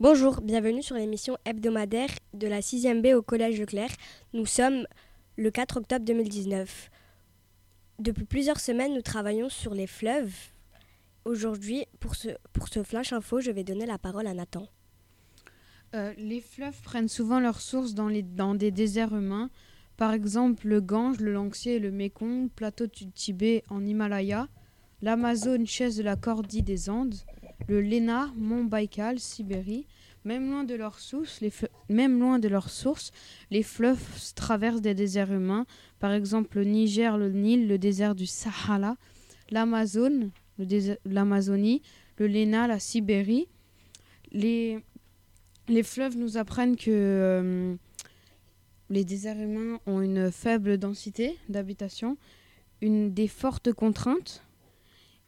Bonjour, bienvenue sur l'émission hebdomadaire de la 6e B au Collège Leclerc. Nous sommes le 4 octobre 2019. Depuis plusieurs semaines, nous travaillons sur les fleuves. Aujourd'hui, pour ce, flash info, je vais donner la parole à Nathan. Euh, les fleuves prennent souvent leur source dans, des déserts humains. Par exemple, le Gange, le Yangtze et le Mekong, plateau du Tibet en Himalaya, l'Amazone, chaise de la Cordille des Andes, le Lena, mont Baïkal, Sibérie. Même loin, de leur source, les même loin de les fleuves traversent des déserts humains. Par exemple, le Niger, le Nil, le désert du Sahara, l'Amazone, l'Amazonie, le Lena, la Sibérie. Les, les fleuves nous apprennent que euh, les déserts humains ont une faible densité d'habitation, une des fortes contraintes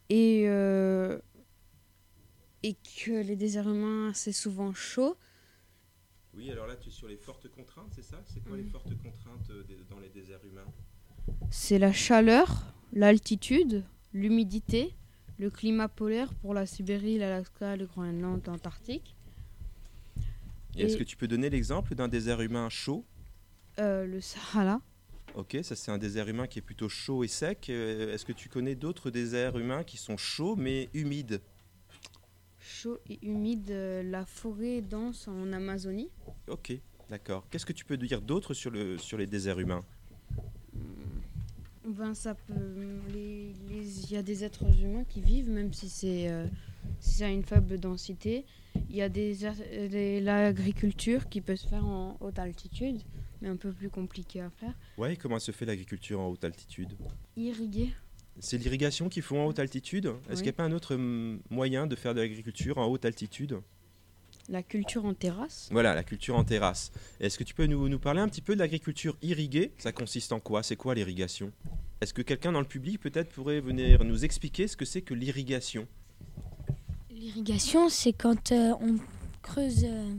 et, euh, et que les déserts humains c'est souvent chaud. Oui, alors là tu es sur les fortes contraintes, c'est ça? C'est quoi les fortes contraintes euh, dans les déserts humains? C'est la chaleur, l'altitude, l'humidité, le climat polaire pour la Sibérie, l'Alaska, le Groenland, l'Antarctique. Est-ce que tu peux donner l'exemple d'un désert humain chaud? Euh, Le Sahara. Ok, ça c'est un désert humain qui est plutôt chaud et sec. Euh, est-ce que tu connais d'autres déserts humains qui sont chauds mais humides? Chaud et humide, euh, la forêt dense en Amazonie. Ok, d'accord. Qu'est-ce que tu peux dire d'autre sur, le, sur les déserts humains? Ben, ça peut. Il les, y a des êtres humains qui vivent, même si c'est si ça a une faible densité. Il y a des, l'agriculture qui peut se faire en haute altitude mais un peu plus compliqué à faire. Ouais, comment se fait l'agriculture en haute altitude? Irriguer. C'est l'irrigation qu'il faut en haute altitude. Est-ce qu'il n'y a pas un autre moyen de faire de l'agriculture en haute altitude? La culture en terrasse? Voilà, la culture en terrasse. Est-ce que tu peux nous, nous parler un petit peu de l'agriculture irriguée? Ça consiste en quoi? C'est quoi l'irrigation? Est-ce que quelqu'un dans le public peut-être pourrait venir nous expliquer ce que c'est que l'irrigation? L'irrigation, c'est quand euh, on creuse... Euh,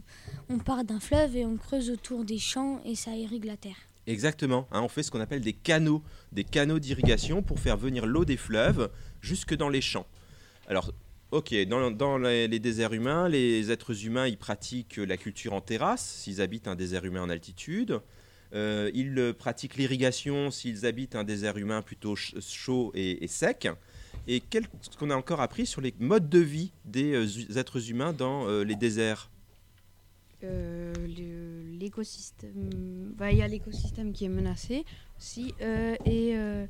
on part d'un fleuve et on creuse autour des champs et ça irrigue la terre. Exactement, hein, on fait ce qu'on appelle des canaux, des canaux d'irrigation pour faire venir l'eau des fleuves jusque dans les champs. Alors, ok, dans, les, déserts humains, les êtres humains, ils pratiquent la culture en terrasse, s'ils habitent un désert humain en altitude. Euh, ils pratiquent l'irrigation s'ils habitent un désert humain plutôt chaud et, sec. Et qu'est-ce qu'on a encore appris sur les modes de vie des euh, êtres humains dans euh, les déserts? Euh, l'écosystème. Bah, il y a l'écosystème qui est menacé aussi euh, et euh,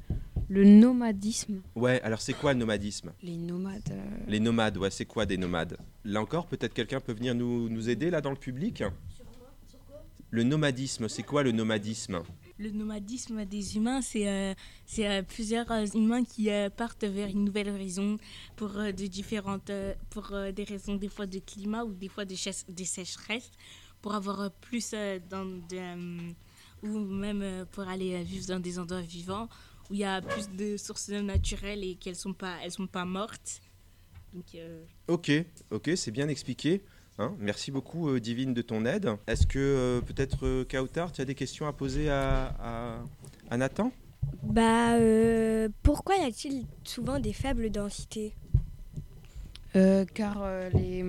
le nomadisme. Ouais, alors c'est quoi le nomadisme? Les nomades. Les nomades, ouais, c'est quoi des nomades? Là encore, peut-être quelqu'un peut venir nous, nous aider là dans le public? Sur quoi? Sur quoi? Le nomadisme, c'est quoi le nomadisme? Le nomadisme des humains, c'est euh, euh, plusieurs euh, humains qui partent vers une nouvelle horizon pour, de différentes, pour des raisons des fois de climat ou des fois de, des sécheresses, pour avoir plus dans de, ou même pour aller vivre dans des endroits vivants où il y a plus de sources naturelles et qu'elles sont pas elles sont pas mortes. Donc, ok, ok, c'est bien expliqué. Hein, merci beaucoup, euh, Divine, de ton aide. Est-ce que euh, peut-être, euh, Kautar, tu as des questions à poser à, Nathan? Bah, pourquoi y a-t-il souvent des faibles densités? Car les,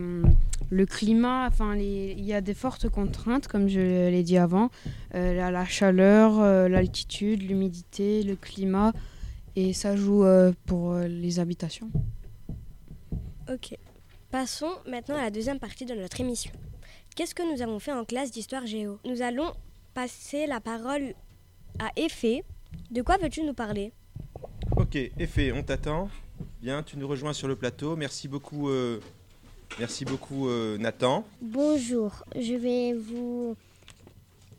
le climat, enfin, il y a des fortes contraintes, comme je l'ai dit avant la, la, chaleur, l'altitude, l'humidité, le climat, et ça joue pour les habitations. Ok. Passons maintenant à la deuxième partie de notre émission. Qu'est-ce que nous avons fait en classe d'histoire géo? Nous allons passer la parole à Effet. De quoi veux-tu nous parler? Ok, Effet, on t'attend. Bien, tu nous rejoins sur le plateau. Merci beaucoup, euh, merci beaucoup euh, Nathan. Bonjour, je vais vous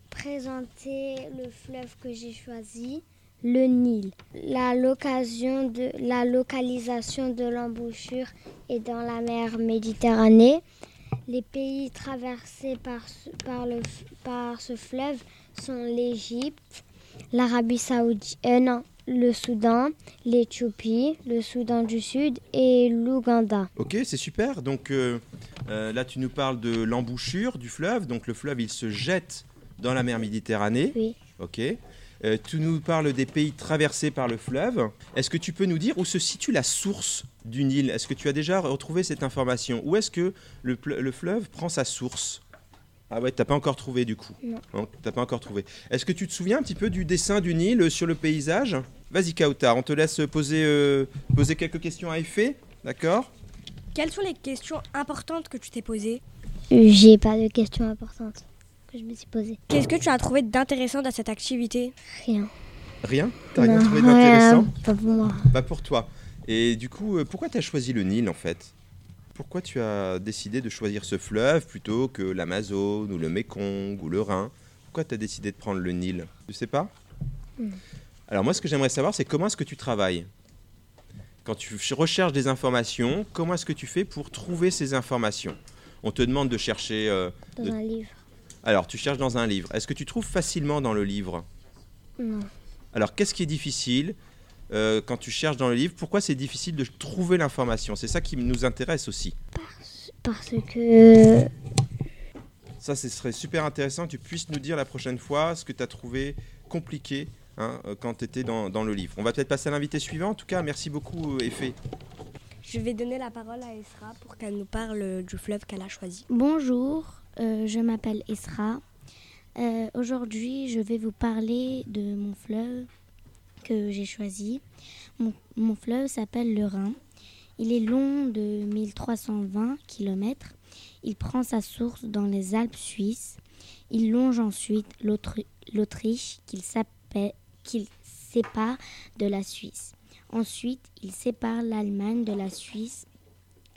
présenter le fleuve que j'ai choisi le Nil. La, localisation de l'embouchure est dans la mer Méditerranée. Les pays traversés par ce fleuve sont l'Égypte, l'Arabie saoudite, euh, le Soudan, l'Éthiopie, le Soudan du Sud et l'Ouganda. Ok, c'est super. Donc euh, euh, là, tu nous parles de l'embouchure du fleuve. Donc le fleuve, il se jette dans la mer Méditerranée. Oui. Ok. Euh, tu nous parles des pays traversés par le fleuve. Est-ce que tu peux nous dire où se situe la source du Nil Est-ce que tu as déjà retrouvé cette information? Où est-ce que le, fleuve prend sa source? Ah ouais, t'as pas encore trouvé du coup. Non. t'as pas encore trouvé. Est-ce que tu te souviens un petit peu du dessin du Nil sur le paysage? Vas-y Kautar, on te laisse poser, euh, poser quelques questions à effet, d'accord? Quelles sont les questions importantes que tu t'es posées? J'ai pas de questions importantes que je me suis posées. Qu'est-ce que tu as trouvé d'intéressant dans cette activité? Rien. Rien? T'as rien trouvé rien. d'intéressant Pas pour moi. Pas pour toi. Et du coup, euh, pourquoi tu as choisi le Nil en fait? Pourquoi tu as décidé de choisir ce fleuve plutôt que l'Amazone ou le Mékong ou le Rhin? Pourquoi tu as décidé de prendre le Nil? Tu sais pas? Non. Alors moi, ce que j'aimerais savoir, c'est comment est-ce que tu travailles? Quand tu ch- recherches des informations, comment est-ce que tu fais pour trouver ces informations? On te demande de chercher... euh, Dans De- un livre. Alors, tu cherches dans un livre. Est-ce que tu trouves facilement dans le livre? Non. Alors, qu'est-ce qui est difficile euh, quand tu cherches dans le livre? Pourquoi c'est difficile de trouver l'information? C'est ça qui nous intéresse aussi. Parce que Ça, ce serait super intéressant que tu puisses nous dire la prochaine fois ce que tu as trouvé compliqué hein, euh, quand tu étais dans, dans le livre. On va peut-être passer à l'invité suivant. En tout cas, merci beaucoup, euh, Effet. Je vais donner la parole à Esra pour qu'elle nous parle euh, du fleuve qu'elle a choisi. Bonjour, euh, je m'appelle Esra. Euh, Aujourd'hui, je vais vous parler de mon fleuve que j'ai choisi. Mon, mon fleuve s'appelle le Rhin. Il est long de 1320 km. Il prend sa source dans les Alpes suisses. Il longe ensuite l'Autri- l'Autriche qu'il s'appelle- qu'il sépare de la Suisse. Ensuite, il sépare l'Allemagne de la Suisse,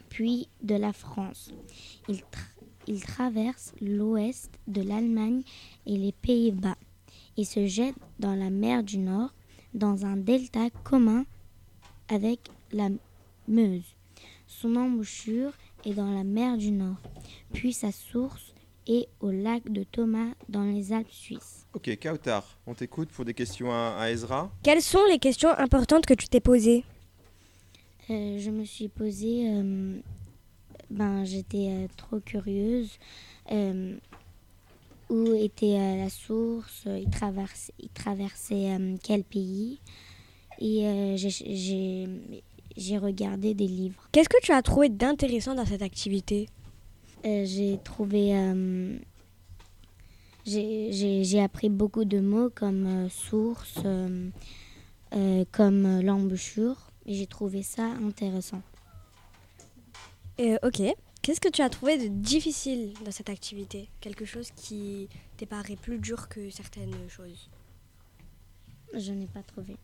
puis de la France. Il, tra- il traverse l'ouest de l'Allemagne et les Pays-Bas et se jette dans la mer du Nord dans un delta commun avec la Meuse. Son embouchure est dans la mer du Nord, puis sa source est au lac de Thomas dans les Alpes suisses. Ok, Kautar, on t'écoute pour des questions à, à Ezra. Quelles sont les questions importantes que tu t'es posées? Euh, je me suis posé, euh, ben j'étais euh, trop curieuse. euh, où était euh, la source Il traversait, il traversait euh, quel pays? Et euh, j'ai- regardé des livres. Qu'est-ce que tu as trouvé d'intéressant dans cette activité? Euh, j'ai trouvé, euh, j'ai- appris beaucoup de mots comme euh, source, euh, euh, comme euh, l'embouchure, et j'ai trouvé ça intéressant. Euh, Ok. Qu'est-ce que tu as trouvé de difficile dans cette activité? Quelque chose qui t'est paru plus dur que certaines choses? Je n'ai pas trouvé.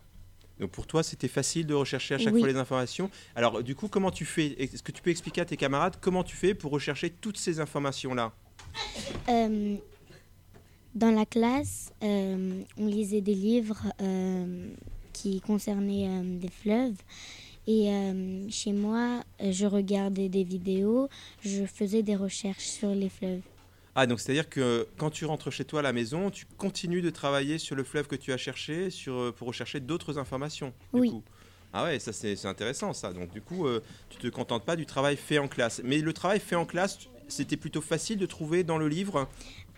Donc pour toi, c'était facile de rechercher à chaque Oui. fois les informations. Alors du coup, comment tu fais? Est-ce que tu peux expliquer à tes camarades comment tu fais pour rechercher toutes ces informations-là? Euh, dans la classe, euh, on lisait des livres euh, qui concernaient des fleuves. Et chez moi, je regardais des vidéos, je faisais des recherches sur les fleuves. Ah, donc c'est-à-dire que quand tu rentres chez toi à la maison, tu continues de travailler sur le fleuve que tu as cherché sur, euh, pour rechercher d'autres informations. du Oui. coup. Ah ouais, ça c'est intéressant ça. Donc du coup, euh, tu te contentes pas du travail fait en classe. Mais le travail fait en classe, c'était plutôt facile de trouver dans le livre?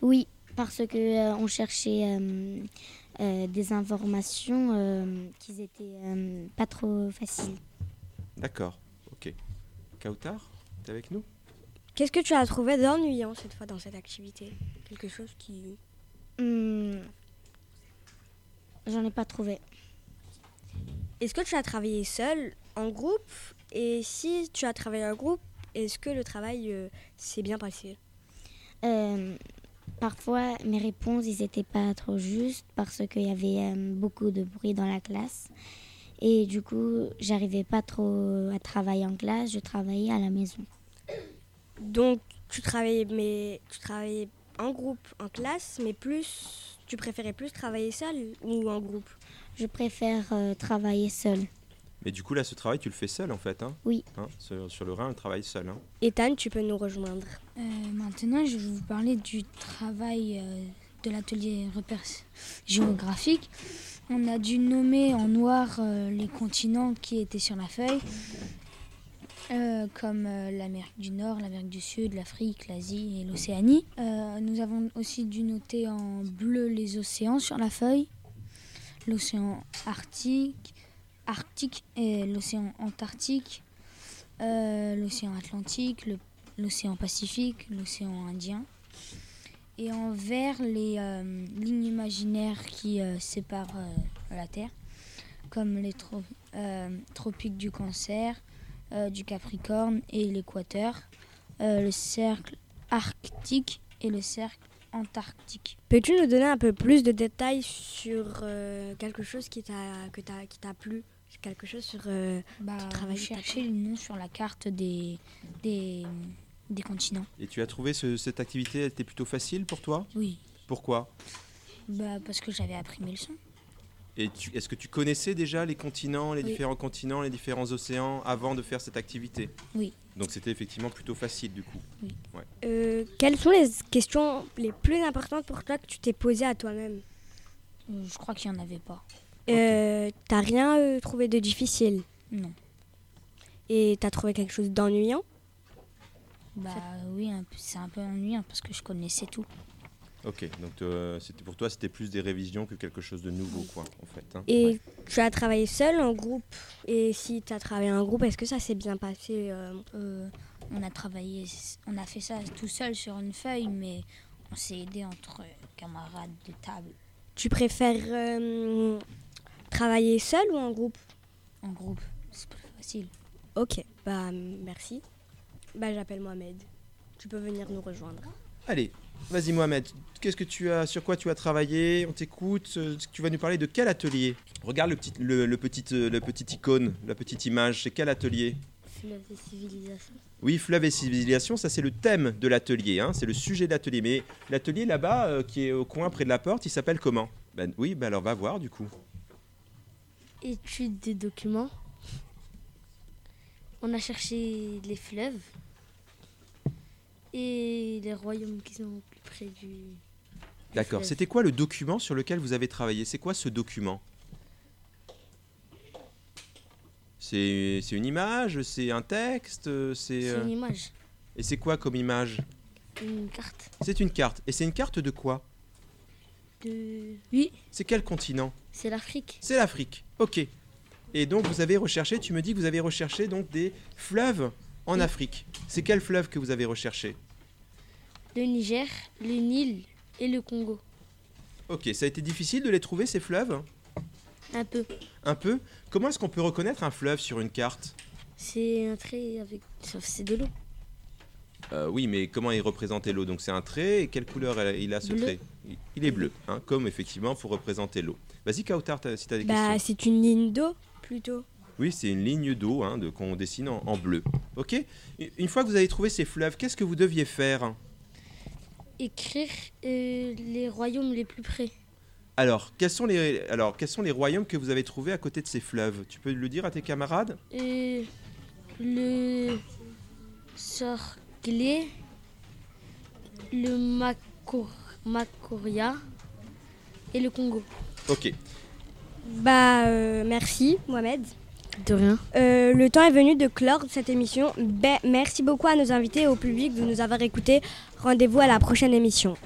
Oui, parce que euh, on cherchait euh, euh, des informations euh, qui étaient euh, pas trop faciles. D'accord, ok. Kautar, t'es avec nous? Qu'est-ce que tu as trouvé d'ennuyant cette fois dans cette activité? Quelque chose qui... Hmm, J'en ai pas trouvé. Est-ce que tu as travaillé seul, en groupe? Et si tu as travaillé en groupe, est-ce que le travail euh, s'est bien passé? Euh, parfois, mes réponses, ils n'étaient pas trop justes parce qu'il y avait euh, beaucoup de bruit dans la classe. Et du coup, j'arrivais pas trop à travailler en classe, je travaillais à la maison. Donc, tu travaillais, mais tu travaillais en groupe, en classe, mais plus, tu préférais plus travailler seul ou en groupe? Je préfère euh, travailler seule. Mais du coup, là, ce travail, tu le fais seul en fait. Hein? Oui. Hein, sur, sur le Rhin, on travaille seul. Hein? Ethan, tu peux nous rejoindre. Euh, maintenant, je vais vous parler du travail euh, de l'atelier repères géographiques. On a dû nommer en noir euh, les continents qui étaient sur la feuille, euh, comme euh, l'Amérique du Nord, l'Amérique du Sud, l'Afrique, l'Asie et l'Océanie. Euh, nous avons aussi dû noter en bleu les océans sur la feuille. l'océan Arctique, Arctique et l'océan Antarctique, l'océan Atlantique, l'océan Pacifique, l'océan Indien. Et en vert, les lignes imaginaires qui séparent la Terre, comme les tro- tropiques du Cancer, du Capricorne et l'équateur, euh, le cercle arctique et le cercle antarctique. Peux-tu nous donner un peu plus de détails sur euh, quelque chose qui t'a que t'as- qui t'a plu? Quelque chose sur... euh, Bah, chercher le nom sur la carte des, des, des continents. Et tu as trouvé ce- cette activité, elle était plutôt facile pour toi? Oui, Pourquoi? Bah, parce que j'avais appris mes leçons. Et tu- est-ce que tu connaissais déjà les continents, les Oui. différents continents, les différents océans avant de faire cette activité? Oui. Donc c'était effectivement plutôt facile du coup. euh, quelles sont les questions les plus importantes pour toi que tu t'es posées à toi-même? Je crois qu'il n'y en avait pas. euh, T'as rien euh, trouvé de difficile? Non. Et t'as trouvé quelque chose d'ennuyant? Bah oui, un peu- c'est un peu ennuyant parce que je connaissais tout. Ok, donc euh, c'était pour toi c'était plus des révisions que quelque chose de nouveau quoi en fait. hein. Et Ouais. tu as travaillé seul en groupe? Et si tu as travaillé en groupe, est-ce que ça s'est bien passé euh, Euh, on a travaillé, on a fait ça tout seul sur une feuille, mais on s'est aidé entre camarades de table, Tu préfères euh, travailler seul ou en groupe? En groupe. C'est plus facile. Ok, bah merci. Bah j'appelle Mohamed. Tu peux venir nous rejoindre. Allez, vas-y Mohamed, qu'est-ce que tu as, sur quoi tu as travaillé? On t'écoute. euh, Tu vas nous parler de quel atelier? Regarde le petit, le, le petit, le petit icône, la petite image. C'est quel atelier? Fleuve et civilisation. Oui, fleuve et civilisation, ça c'est le thème de l'atelier, hein, c'est le sujet de l'atelier. Mais l'atelier là-bas, euh, qui est au coin près de la porte, il s'appelle comment? Ben oui, ben alors va voir du coup. Étude des documents. On a cherché les fleuves et les royaumes qui sont plus près du. D'accord. C'était quoi le document sur lequel vous avez travaillé? C'est quoi ce document? C'est une image? C'est un texte? C'est C'est euh, une image, et c'est quoi comme image? Une carte C'est une carte. Et c'est une carte de quoi? De. Oui, C'est quel continent? C'est l'Afrique. C'est l'Afrique. Ok. Et donc vous avez recherché. Tu me dis que vous avez recherché donc des fleuves en. Afrique. C'est quel fleuve que vous avez recherché? Le Niger, le Nil et le Congo. Ok. Ça a été difficile de les trouver ces fleuves? Un peu. Un peu? Comment est-ce qu'on peut reconnaître un fleuve sur une carte? C'est un trait avec. Sauf c'est de l'eau. Euh, oui, mais comment est représenté l'eau? Donc c'est un trait, et quelle couleur il a ce Bleu. trait? Il, est bleu, hein, comme effectivement pour représenter l'eau. Vas-y Kautar, si tu as des Bah questions. c'est une ligne d'eau plutôt. Oui, c'est une ligne d'eau hein, de- qu'on dessine en, en bleu. Ok? Une fois que vous avez trouvé ces fleuves, qu'est-ce que vous deviez faire? Écrire euh, les royaumes les plus près. alors quels, sont les, alors, quels sont les royaumes que vous avez trouvés à côté de ces fleuves? Tu peux le dire à tes camarades? Euh, le Sorglé, le Makor- Makoria et le Congo. Ok. Bah euh, merci Mohamed. De rien. Euh, le temps est venu de clore cette émission. Ben, merci beaucoup à nos invités et au public de nous avoir écoutés. Rendez-vous à la prochaine émission.